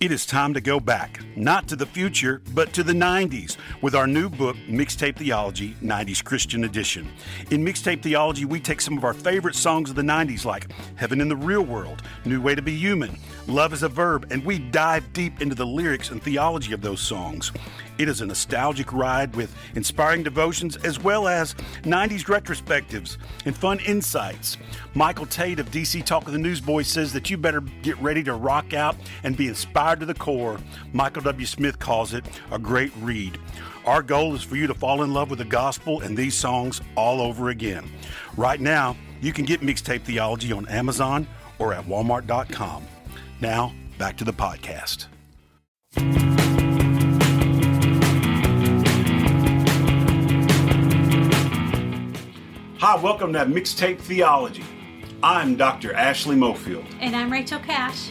It is time to go back, not to the future, but to the 90s, with our new book, Mixtape Theology 90s Christian Edition. In Mixtape Theology, we take some of our favorite songs of the 90s, like Heaven in the Real World, New Way to Be Human, Love is a Verb, and we dive deep into the lyrics and theology of those songs. It is a nostalgic ride with inspiring devotions as well as 90s retrospectives and fun insights. Michael Tait of DC Talk of the Newsboys says that you better get ready to rock out and be inspired to the core. Michael W. Smith calls it a great read. Our goal is for you to fall in love with the gospel and these songs all over again. Right now, you can get Mixtape Theology on Amazon or at walmart.com. Now, back to the podcast. Hi, welcome to Mixtape Theology. I'm Dr. Ashley Mofield. And I'm Rachel Cash.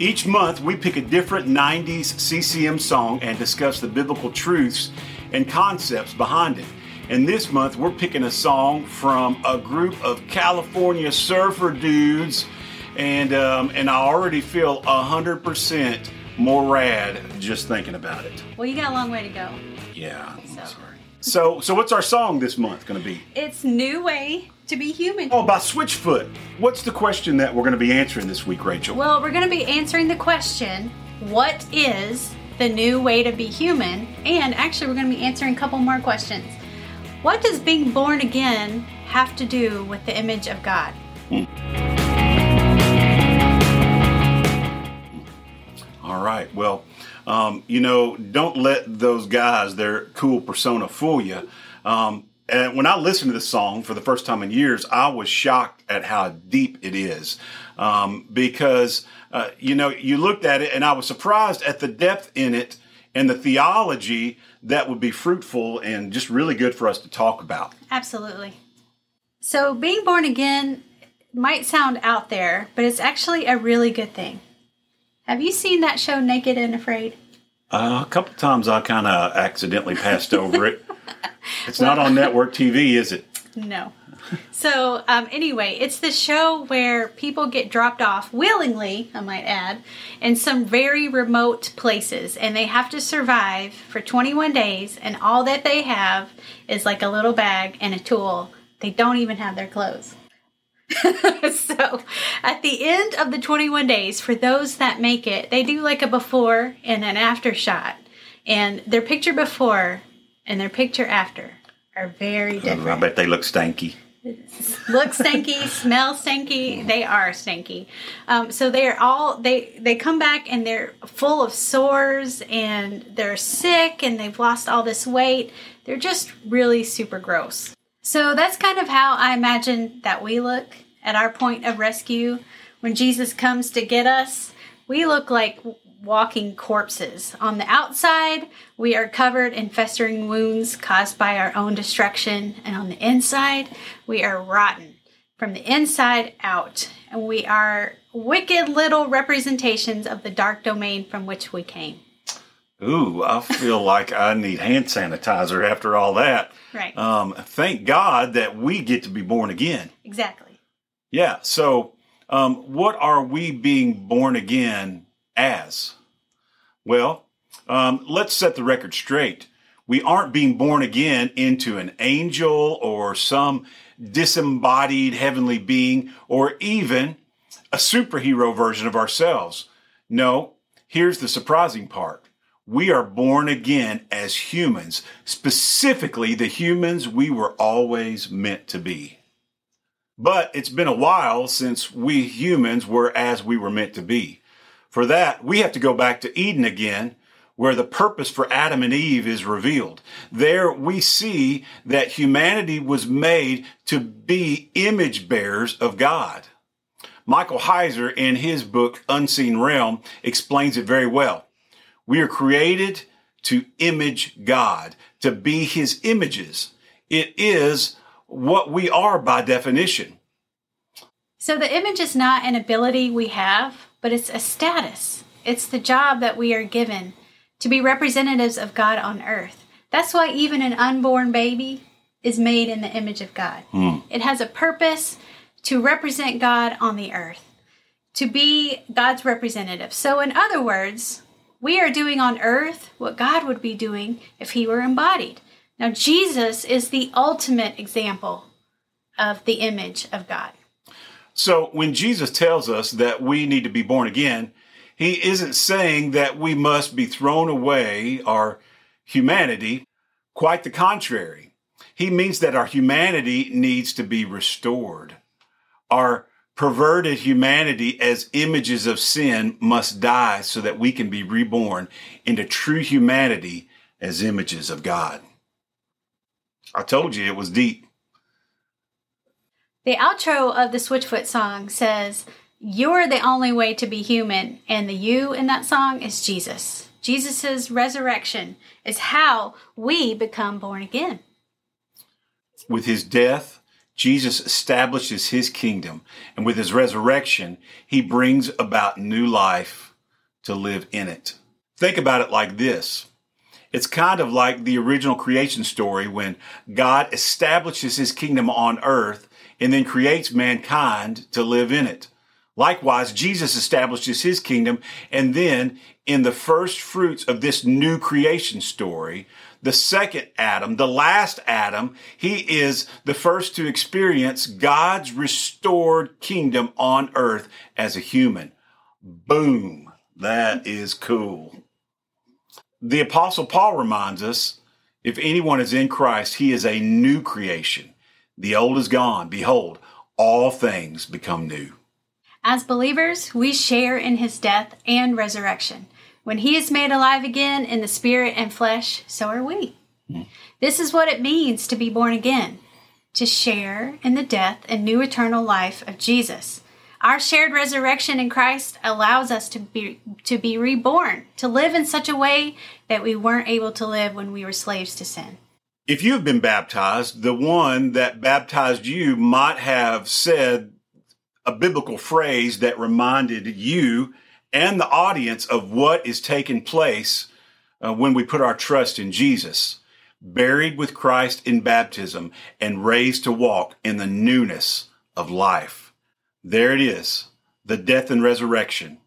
Each month, we pick a different 90s CCM song and discuss the biblical truths and concepts behind it. And this month, we're picking a song from a group of California surfer dudes, and um, and I already feel a hundred percent more rad just thinking about it. Well, you got a long way to go. Yeah. So. Sorry. So, so what's our song this month going to be? It's New Way to Be Human. Oh, by Switchfoot. What's the question that we're going to be answering this week, Rachel? Well, we're going to be answering the question what is the new way to be human? And actually, we're going to be answering a couple more questions. What does being born again have to do with the image of God? All right. Well, um, you know, don't let those guys, their cool persona, fool you. Um, and when I listened to this song for the first time in years, I was shocked at how deep it is. Um, because, uh, you know, you looked at it and I was surprised at the depth in it and the theology that would be fruitful and just really good for us to talk about. Absolutely. So, being born again might sound out there, but it's actually a really good thing. Have you seen that show, Naked and Afraid? Uh, a couple times I kind of accidentally passed over it. It's not on network TV, is it? No. So, um, anyway, it's the show where people get dropped off willingly, I might add, in some very remote places, and they have to survive for 21 days, and all that they have is like a little bag and a tool. They don't even have their clothes. so, at the end of the 21 days, for those that make it, they do like a before and an after shot. And their picture before and their picture after are very different. I bet they look stanky. look stinky, smell stinky. They are stinky. Um, so they're all they they come back and they're full of sores and they're sick and they've lost all this weight. They're just really super gross. So that's kind of how I imagine that we look at our point of rescue when Jesus comes to get us. We look like walking corpses. On the outside, we are covered in festering wounds caused by our own destruction, and on the inside, we are rotten from the inside out, and we are wicked little representations of the dark domain from which we came. Ooh, I feel like I need hand sanitizer after all that. Right. Um, thank God that we get to be born again. Exactly. Yeah. So, um, what are we being born again as? Well, um, let's set the record straight. We aren't being born again into an angel or some disembodied heavenly being or even a superhero version of ourselves. No, here's the surprising part. We are born again as humans, specifically the humans we were always meant to be. But it's been a while since we humans were as we were meant to be. For that, we have to go back to Eden again, where the purpose for Adam and Eve is revealed. There we see that humanity was made to be image bearers of God. Michael Heiser, in his book Unseen Realm, explains it very well. We are created to image God, to be his images. It is what we are by definition. So the image is not an ability we have, but it's a status. It's the job that we are given to be representatives of God on earth. That's why even an unborn baby is made in the image of God. Hmm. It has a purpose to represent God on the earth. to be God's representative. So, in other words, we are doing on earth what God would be doing if he were embodied. Now, Jesus is the ultimate example of the image of God. So, when Jesus tells us that we need to be born again, he isn't saying that we must be thrown away our humanity. Quite the contrary. He means that our humanity needs to be restored. Our perverted humanity as images of sin must die so that we can be reborn into true humanity as images of God. I told you it was deep. The outro of the Switchfoot song says, You're the only way to be human, and the you in that song is Jesus. Jesus' resurrection is how we become born again. With his death, Jesus establishes his kingdom, and with his resurrection, he brings about new life to live in it. Think about it like this. It's kind of like the original creation story when God establishes his kingdom on earth and then creates mankind to live in it. Likewise, Jesus establishes his kingdom and then in the first fruits of this new creation story, the second Adam, the last Adam, he is the first to experience God's restored kingdom on earth as a human. Boom. That is cool. The apostle Paul reminds us, if anyone is in Christ, he is a new creation. The old is gone. Behold, all things become new. As believers, we share in his death and resurrection. When he is made alive again in the spirit and flesh, so are we. Mm. This is what it means to be born again, to share in the death and new eternal life of Jesus. Our shared resurrection in Christ allows us to be to be reborn, to live in such a way that we weren't able to live when we were slaves to sin. If you have been baptized, the one that baptized you might have said a biblical phrase that reminded you and the audience of what is taking place uh, when we put our trust in Jesus, buried with Christ in baptism and raised to walk in the newness of life. There it is, the death and resurrection.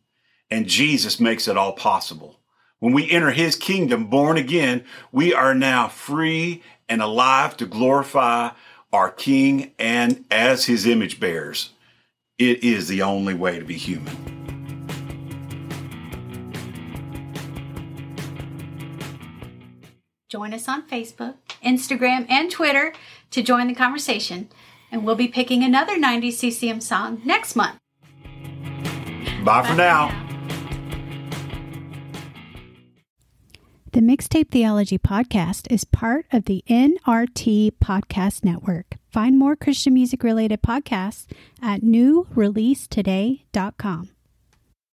And Jesus makes it all possible. When we enter his kingdom born again, we are now free and alive to glorify our King and as his image bearers. It is the only way to be human. Join us on Facebook, Instagram, and Twitter to join the conversation. And we'll be picking another 90s CCM song next month. Bye, Bye for now. now. The Mixtape Theology Podcast is part of the NRT Podcast Network. Find more Christian music related podcasts at newreleasetoday.com.